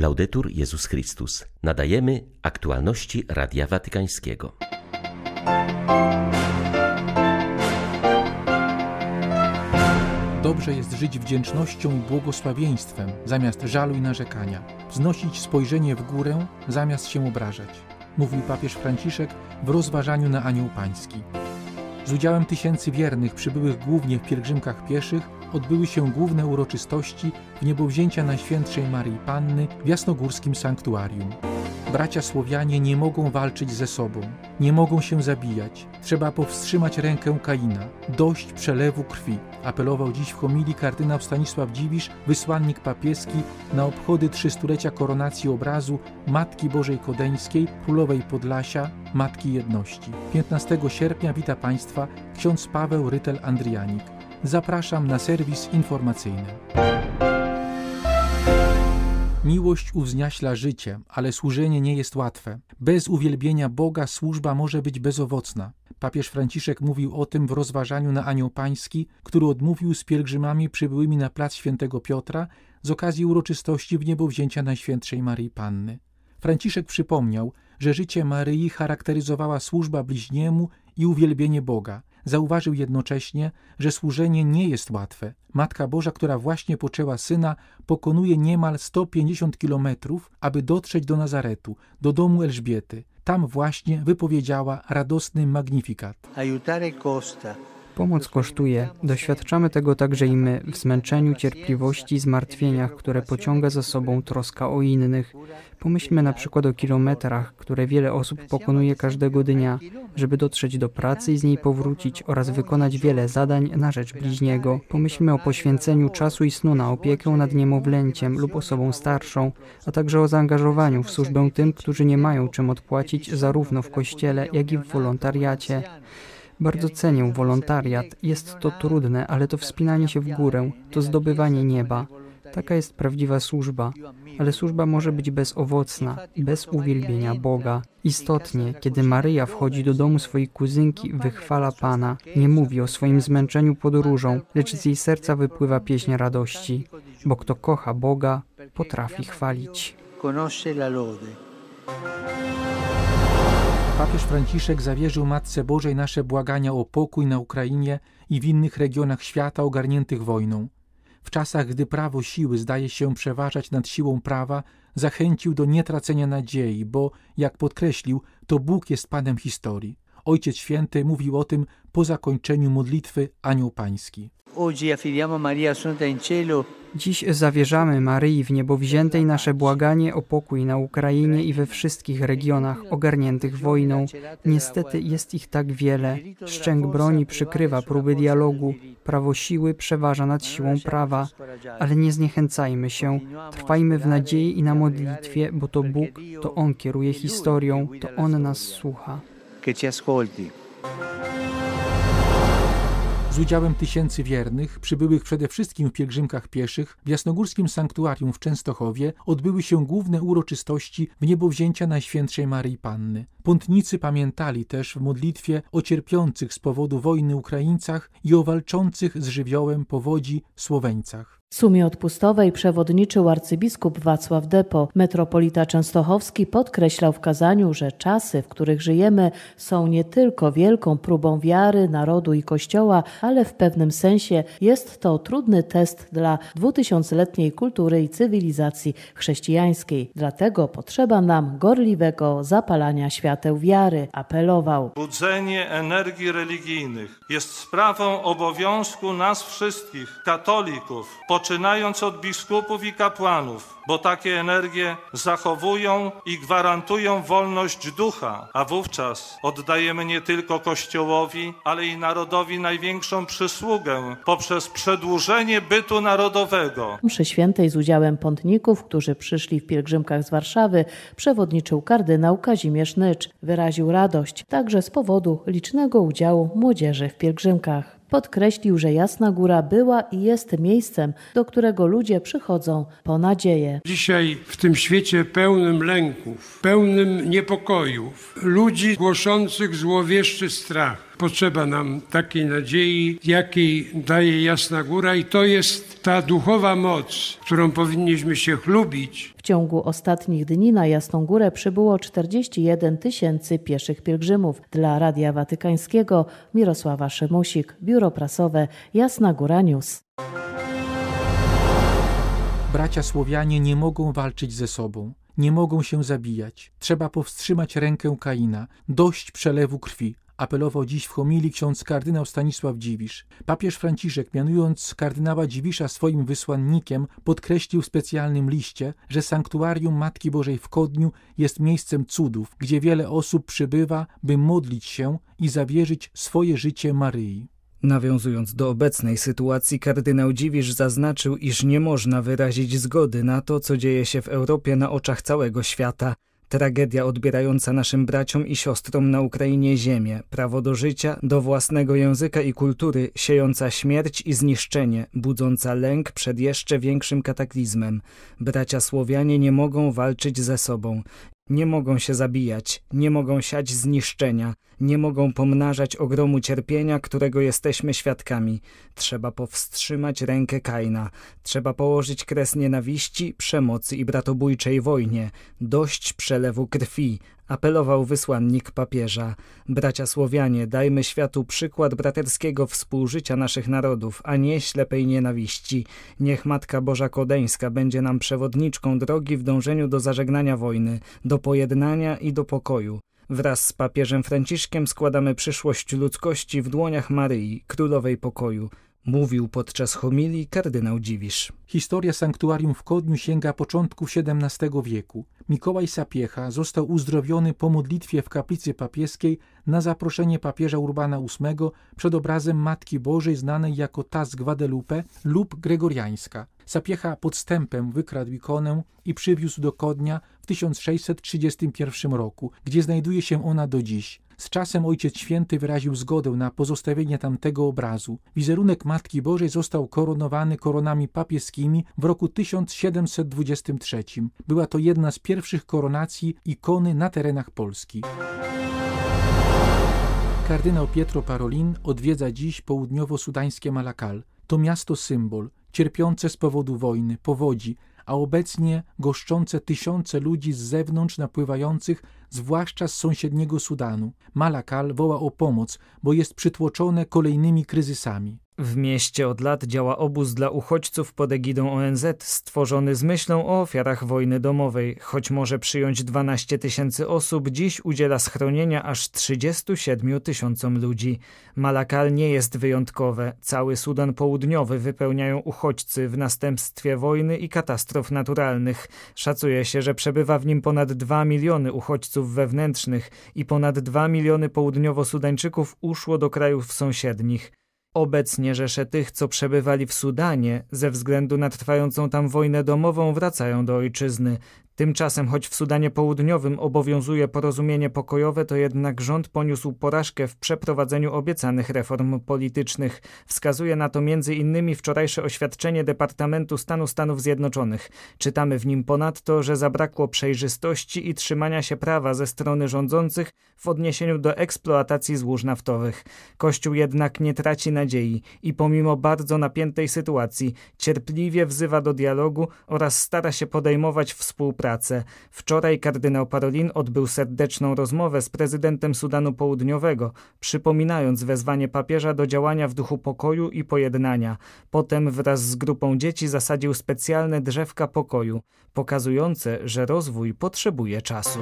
Laudetur Jezus Chrystus. Nadajemy aktualności Radia Watykańskiego. Dobrze jest żyć wdzięcznością i błogosławieństwem zamiast żalu i narzekania, wznosić spojrzenie w górę zamiast się obrażać, mówił papież Franciszek w rozważaniu na Anioł Pański. Z udziałem tysięcy wiernych przybyłych głównie w pielgrzymkach pieszych odbyły się główne uroczystości w niebowzięcia Najświętszej Maryi Panny w jasnogórskim sanktuarium. Bracia Słowianie nie mogą walczyć ze sobą, nie mogą się zabijać. Trzeba powstrzymać rękę Kaina. Dość przelewu krwi, apelował dziś w homilii kardynał Stanisław Dziwisz, wysłannik papieski na obchody trzystulecia koronacji obrazu Matki Bożej Kodeńskiej, Królowej Podlasia, Matki Jedności. 15 sierpnia wita Państwa ksiądz Paweł Rytel-Andrianik. Zapraszam na serwis informacyjny. Miłość uwzniaśla życie, ale służenie nie jest łatwe. Bez uwielbienia Boga służba może być bezowocna. Papież Franciszek mówił o tym w rozważaniu na Anioł Pański, który odmówił z pielgrzymami przybyłymi na plac Świętego Piotra z okazji uroczystości w niebowzięcia Najświętszej Maryi Panny. Franciszek przypomniał, że życie Maryi charakteryzowała służba bliźniemu i uwielbienie Boga. Zauważył jednocześnie, że służenie nie jest łatwe. Matka Boża, która właśnie poczęła syna, pokonuje niemal 150 kilometrów, aby dotrzeć do Nazaretu, do domu Elżbiety. Tam właśnie wypowiedziała radosny magnifikat. Aiutare costa. Pomoc kosztuje. Doświadczamy tego także i my w zmęczeniu, cierpliwości i zmartwieniach, które pociąga za sobą troska o innych. Pomyślmy na przykład o kilometrach, które wiele osób pokonuje każdego dnia, żeby dotrzeć do pracy i z niej powrócić oraz wykonać wiele zadań na rzecz bliźniego. Pomyślmy o poświęceniu czasu i snu na opiekę nad niemowlęciem lub osobą starszą, a także o zaangażowaniu w służbę tym, którzy nie mają czym odpłacić zarówno w kościele, jak i w wolontariacie. Bardzo cenię wolontariat. Jest to trudne, ale to wspinanie się w górę, to zdobywanie nieba. Taka jest prawdziwa służba, ale służba może być bezowocna, bez uwielbienia Boga. Istotnie, kiedy Maryja wchodzi do domu swojej kuzynki, wychwala Pana, nie mówi o swoim zmęczeniu podróżą, lecz z jej serca wypływa pieśń radości, bo kto kocha Boga, potrafi chwalić. Conosce la lode. Papież Franciszek zawierzył Matce Bożej nasze błagania o pokój na Ukrainie i w innych regionach świata ogarniętych wojną. W czasach, gdy prawo siły zdaje się przeważać nad siłą prawa, zachęcił do nietracenia nadziei, bo, jak podkreślił, to Bóg jest Panem historii. Ojciec Święty mówił o tym po zakończeniu modlitwy Anioł Pański. Dziś zawierzamy Maryi w niebowziętej nasze błaganie o pokój na Ukrainie i we wszystkich regionach ogarniętych wojną. Niestety jest ich tak wiele. Szczęk broni przykrywa próby dialogu, prawo siły przeważa nad siłą prawa, ale nie zniechęcajmy się. Trwajmy w nadziei i na modlitwie, bo to Bóg, to On kieruje historią, to On nas słucha. che ci ascolti. Z udziałem tysięcy wiernych, przybyłych przede wszystkim w pielgrzymkach pieszych, w jasnogórskim sanktuarium w Częstochowie odbyły się główne uroczystości w niebowzięcia Najświętszej Maryi Panny. Pątnicy pamiętali też w modlitwie o cierpiących z powodu wojny Ukraińcach i o walczących z żywiołem powodzi Słoweńcach. Sumie odpustowej przewodniczył arcybiskup Wacław Depo. Metropolita Częstochowski podkreślał w kazaniu, że czasy, w których żyjemy, są nie tylko wielką próbą wiary, narodu i kościoła, ale w pewnym sensie jest to trudny test dla dwutysiącletniej kultury i cywilizacji chrześcijańskiej. Dlatego potrzeba nam gorliwego zapalania świateł wiary, apelował. Budzenie energii religijnych jest sprawą obowiązku nas wszystkich, katolików, poczynając od biskupów i kapłanów, bo takie energie zachowują i gwarantują wolność ducha, a wówczas oddajemy nie tylko Kościołowi, ale i narodowi największą przysługę poprzez przedłużenie bytu narodowego. Mszy świętej z udziałem pątników, którzy przyszli w pielgrzymkach z Warszawy, przewodniczył kardynał Kazimierz Nycz. Wyraził radość także z powodu licznego udziału młodzieży w pielgrzymkach. Podkreślił, że Jasna Góra była i jest miejscem, do którego ludzie przychodzą po nadzieję. Dzisiaj w tym świecie pełnym lęków, pełnym niepokojów, ludzi głoszących złowieszczy strach, Potrzeba nam takiej nadziei, jakiej daje Jasna Góra i to jest ta duchowa moc, którą powinniśmy się chlubić. W ciągu ostatnich dni na Jasną Górę przybyło 41 tysięcy pieszych pielgrzymów. Dla Radia Watykańskiego Mirosława Szymusik, Biuro Prasowe Jasna Góra News. Bracia Słowianie nie mogą walczyć ze sobą, nie mogą się zabijać. Trzeba powstrzymać rękę Kaina, dość przelewu krwi. Apelował dziś w homilii ksiądz kardynał Stanisław Dziwisz. Papież Franciszek, mianując kardynała Dziwisza swoim wysłannikiem, podkreślił w specjalnym liście, że sanktuarium Matki Bożej w Kodniu jest miejscem cudów, gdzie wiele osób przybywa, by modlić się i zawierzyć swoje życie Maryi. Nawiązując do obecnej sytuacji, kardynał Dziwisz zaznaczył, iż nie można wyrazić zgody na to, co dzieje się w Europie na oczach całego świata. Tragedia odbierająca naszym braciom i siostrom na Ukrainie ziemię, prawo do życia, do własnego języka i kultury, siejąca śmierć i zniszczenie, budząca lęk przed jeszcze większym kataklizmem. Bracia Słowianie nie mogą walczyć ze sobą. Nie mogą się zabijać, nie mogą siać zniszczenia, nie mogą pomnażać ogromu cierpienia, którego jesteśmy świadkami. Trzeba powstrzymać rękę Kaina, trzeba położyć kres nienawiści, przemocy i bratobójczej wojnie. Dość przelewu krwi, apelował wysłannik papieża. Bracia Słowianie, dajmy światu przykład braterskiego współżycia naszych narodów, a nie ślepej nienawiści. Niech Matka Boża Kodeńska będzie nam przewodniczką drogi w dążeniu do zażegnania wojny, do pojednania i do pokoju. Wraz z papieżem Franciszkiem składamy przyszłość ludzkości w dłoniach Maryi, Królowej Pokoju. Mówił podczas homilii kardynał Dziwisz. Historia sanktuarium w Kodniu sięga początku XVII wieku. Mikołaj Sapiecha został uzdrowiony po modlitwie w kaplicy papieskiej na zaproszenie papieża Urbana VIII przed obrazem Matki Bożej znanej jako ta Guadalupe lub Gregoriańska. Sapiecha podstępem wykradł ikonę i przywiózł do Kodnia w 1631 roku, gdzie znajduje się ona do dziś. Z czasem Ojciec Święty wyraził zgodę na pozostawienie tamtego obrazu. Wizerunek Matki Bożej został koronowany koronami papieskimi w roku 1723. Była to jedna z pierwszych koronacji ikony na terenach Polski. Kardynał Pietro Parolin odwiedza dziś południowo-sudańskie Malakal. To miasto symbol, cierpiące z powodu wojny, powodzi, a obecnie goszczące tysiące ludzi z zewnątrz napływających, zwłaszcza z sąsiedniego Sudanu. Malakal woła o pomoc, bo jest przytłoczone kolejnymi kryzysami. W mieście od lat działa obóz dla uchodźców pod egidą ONZ, stworzony z myślą o ofiarach wojny domowej. Choć może przyjąć 12 tysięcy osób, dziś udziela schronienia aż 37 tysiącom ludzi. Malakal nie jest wyjątkowe. Cały Sudan Południowy wypełniają uchodźcy w następstwie wojny i katastrof naturalnych. Szacuje się, że przebywa w nim ponad 2 miliony uchodźców wewnętrznych i ponad 2 miliony południowo-sudańczyków uszło do krajów sąsiednich. Obecnie rzesze tych, co przebywali w Sudanie, ze względu na trwającą tam wojnę domową, wracają do ojczyzny. Tymczasem, choć w Sudanie Południowym obowiązuje porozumienie pokojowe, to jednak rząd poniósł porażkę w przeprowadzeniu obiecanych reform politycznych. Wskazuje na to m.in. wczorajsze oświadczenie Departamentu Stanu Stanów Zjednoczonych. Czytamy w nim ponadto, że zabrakło przejrzystości i trzymania się prawa ze strony rządzących w odniesieniu do eksploatacji złóż naftowych. Kościół jednak nie traci nadziei i pomimo bardzo napiętej sytuacji cierpliwie wzywa do dialogu oraz stara się podejmować współpracę pracę. Wczoraj kardynał Parolin odbył serdeczną rozmowę z prezydentem Sudanu Południowego, przypominając wezwanie papieża do działania w duchu pokoju i pojednania. Potem wraz z grupą dzieci zasadził specjalne drzewka pokoju, pokazujące, że rozwój potrzebuje czasu.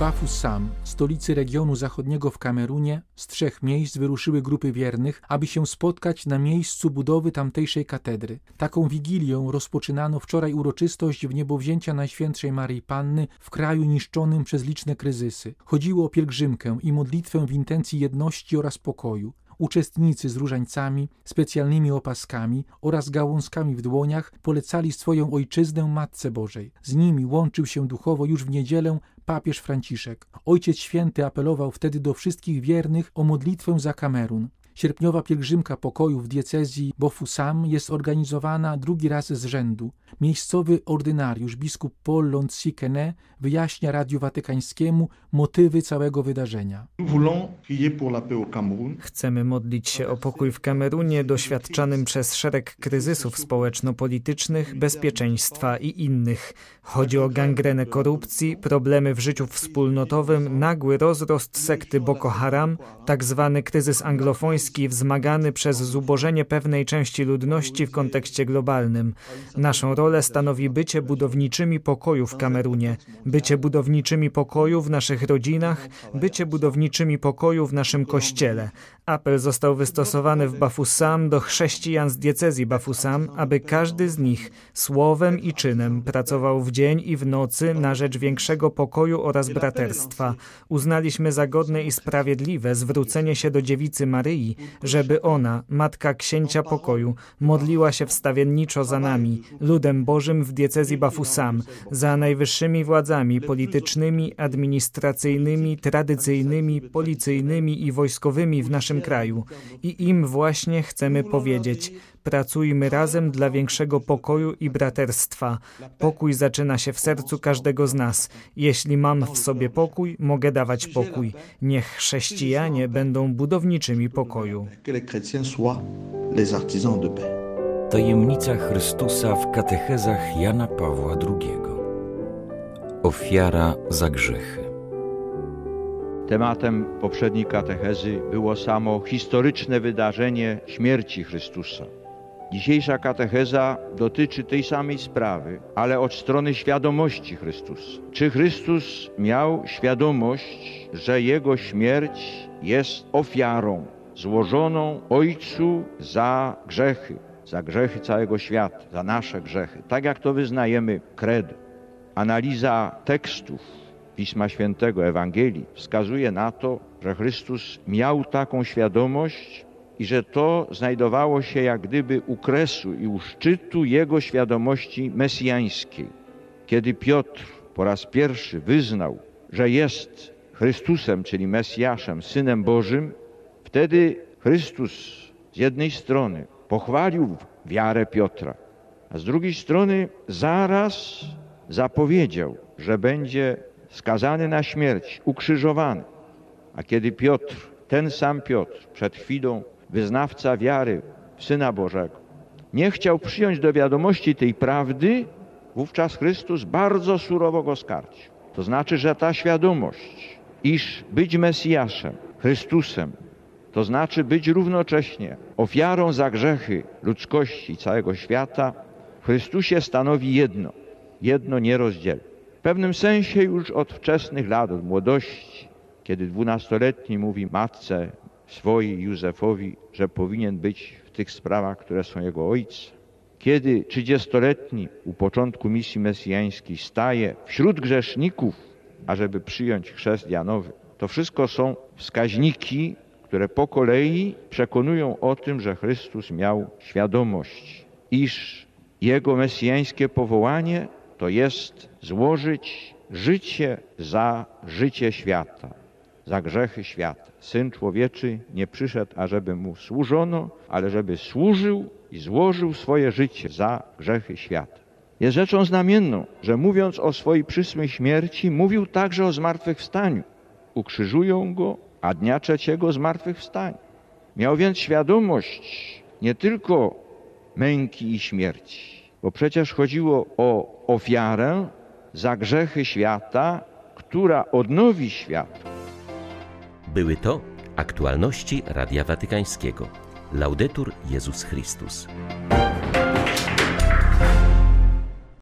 Bafoussam, stolicy regionu zachodniego w Kamerunie, z trzech miejsc wyruszyły grupy wiernych, aby się spotkać na miejscu budowy tamtejszej katedry. Taką wigilią rozpoczynano wczoraj uroczystość w niebowzięcia Najświętszej Maryi Panny w kraju niszczonym przez liczne kryzysy. Chodziło o pielgrzymkę i modlitwę w intencji jedności oraz pokoju. Uczestnicy z różańcami, specjalnymi opaskami oraz gałązkami w dłoniach polecali swoją ojczyznę Matce Bożej. Z nimi łączył się duchowo już w niedzielę papież Franciszek. Ojciec Święty apelował wtedy do wszystkich wiernych o modlitwę za Kamerun. Sierpniowa pielgrzymka pokoju w diecezji Bofusam jest organizowana drugi raz z rzędu. Miejscowy ordynariusz biskup Paul Lontsikene wyjaśnia Radiu Watykańskiemu motywy całego wydarzenia. Chcemy modlić się o pokój w Kamerunie doświadczanym przez szereg kryzysów społeczno-politycznych, bezpieczeństwa i innych. Chodzi o gangrenę korupcji, problemy w życiu wspólnotowym, nagły rozrost sekty Boko Haram, tak zwany kryzys anglofoński wzmagany przez zubożenie pewnej części ludności w kontekście globalnym. Naszą rolę stanowi bycie budowniczymi pokoju w Kamerunie, bycie budowniczymi pokoju w naszych rodzinach, bycie budowniczymi pokoju w naszym kościele. Apel został wystosowany w Bafusam do chrześcijan z diecezji Bafusam, aby każdy z nich słowem i czynem pracował w dzień i w nocy na rzecz większego pokoju oraz braterstwa. Uznaliśmy za godne i sprawiedliwe zwrócenie się do dziewicy Maryi, żeby ona, matka księcia pokoju, modliła się wstawienniczo za nami, ludem Bożym w diecezji Bafusam, za najwyższymi władzami politycznymi, administracyjnymi, tradycyjnymi, policyjnymi i wojskowymi w naszym kraju. I im właśnie chcemy powiedzieć: pracujmy razem dla większego pokoju i braterstwa. Pokój zaczyna się w sercu każdego z nas. Jeśli mam w sobie pokój, mogę dawać pokój. Niech chrześcijanie będą budowniczymi pokoju. Tajemnica Chrystusa w katechezach Jana Pawła II. Ofiara za grzechy. Tematem poprzedniej katechezy było samo historyczne wydarzenie śmierci Chrystusa. Dzisiejsza katecheza dotyczy tej samej sprawy, ale od strony świadomości Chrystusa. Czy Chrystus miał świadomość, że Jego śmierć jest ofiarą złożoną Ojcu za grzechy, za grzechy całego świata, za nasze grzechy, tak jak to wyznajemy kredo. Analiza tekstów Pisma Świętego, Ewangelii wskazuje na to, że Chrystus miał taką świadomość i że to znajdowało się jak gdyby u kresu i u szczytu jego świadomości mesjańskiej. Kiedy Piotr po raz pierwszy wyznał, że jest Chrystusem, czyli Mesjaszem, Synem Bożym, wtedy Chrystus z jednej strony pochwalił wiarę Piotra, a z drugiej strony zaraz zapowiedział, że będzie skazany na śmierć, ukrzyżowany. A kiedy Piotr, ten sam Piotr, przed chwilą wyznawca wiary w Syna Bożego, nie chciał przyjąć do wiadomości tej prawdy, wówczas Chrystus bardzo surowo go skarcił. To znaczy, że ta świadomość, iż być Mesjaszem, Chrystusem, to znaczy być równocześnie ofiarą za grzechy ludzkości całego świata, w Chrystusie stanowi jedno, jedno nierozdzielne. W pewnym sensie już od wczesnych lat, od młodości, kiedy dwunastoletni mówi matce swojej Józefowi, że powinien być w tych sprawach, które są jego ojcem. Kiedy trzydziestoletni u początku misji mesjańskiej staje wśród grzeszników, ażeby przyjąć chrzest Janowy, to wszystko są wskaźniki, które po kolei przekonują o tym, że Chrystus miał świadomość, iż jego mesjańskie powołanie to jest złożyć życie za życie świata, za grzechy świata. Syn człowieczy nie przyszedł, ażeby mu służono, ale żeby służył i złożył swoje życie za grzechy świata. Jest rzeczą znamienną, że mówiąc o swojej przysłej śmierci, mówił także o zmartwychwstaniu. Ukrzyżują go, a dnia trzeciego zmartwychwstanie. Miał więc świadomość nie tylko męki i śmierci, bo przecież chodziło o ofiarę za grzechy świata, która odnowi świat. Były to aktualności Radia Watykańskiego. Laudetur Jezus Chrystus.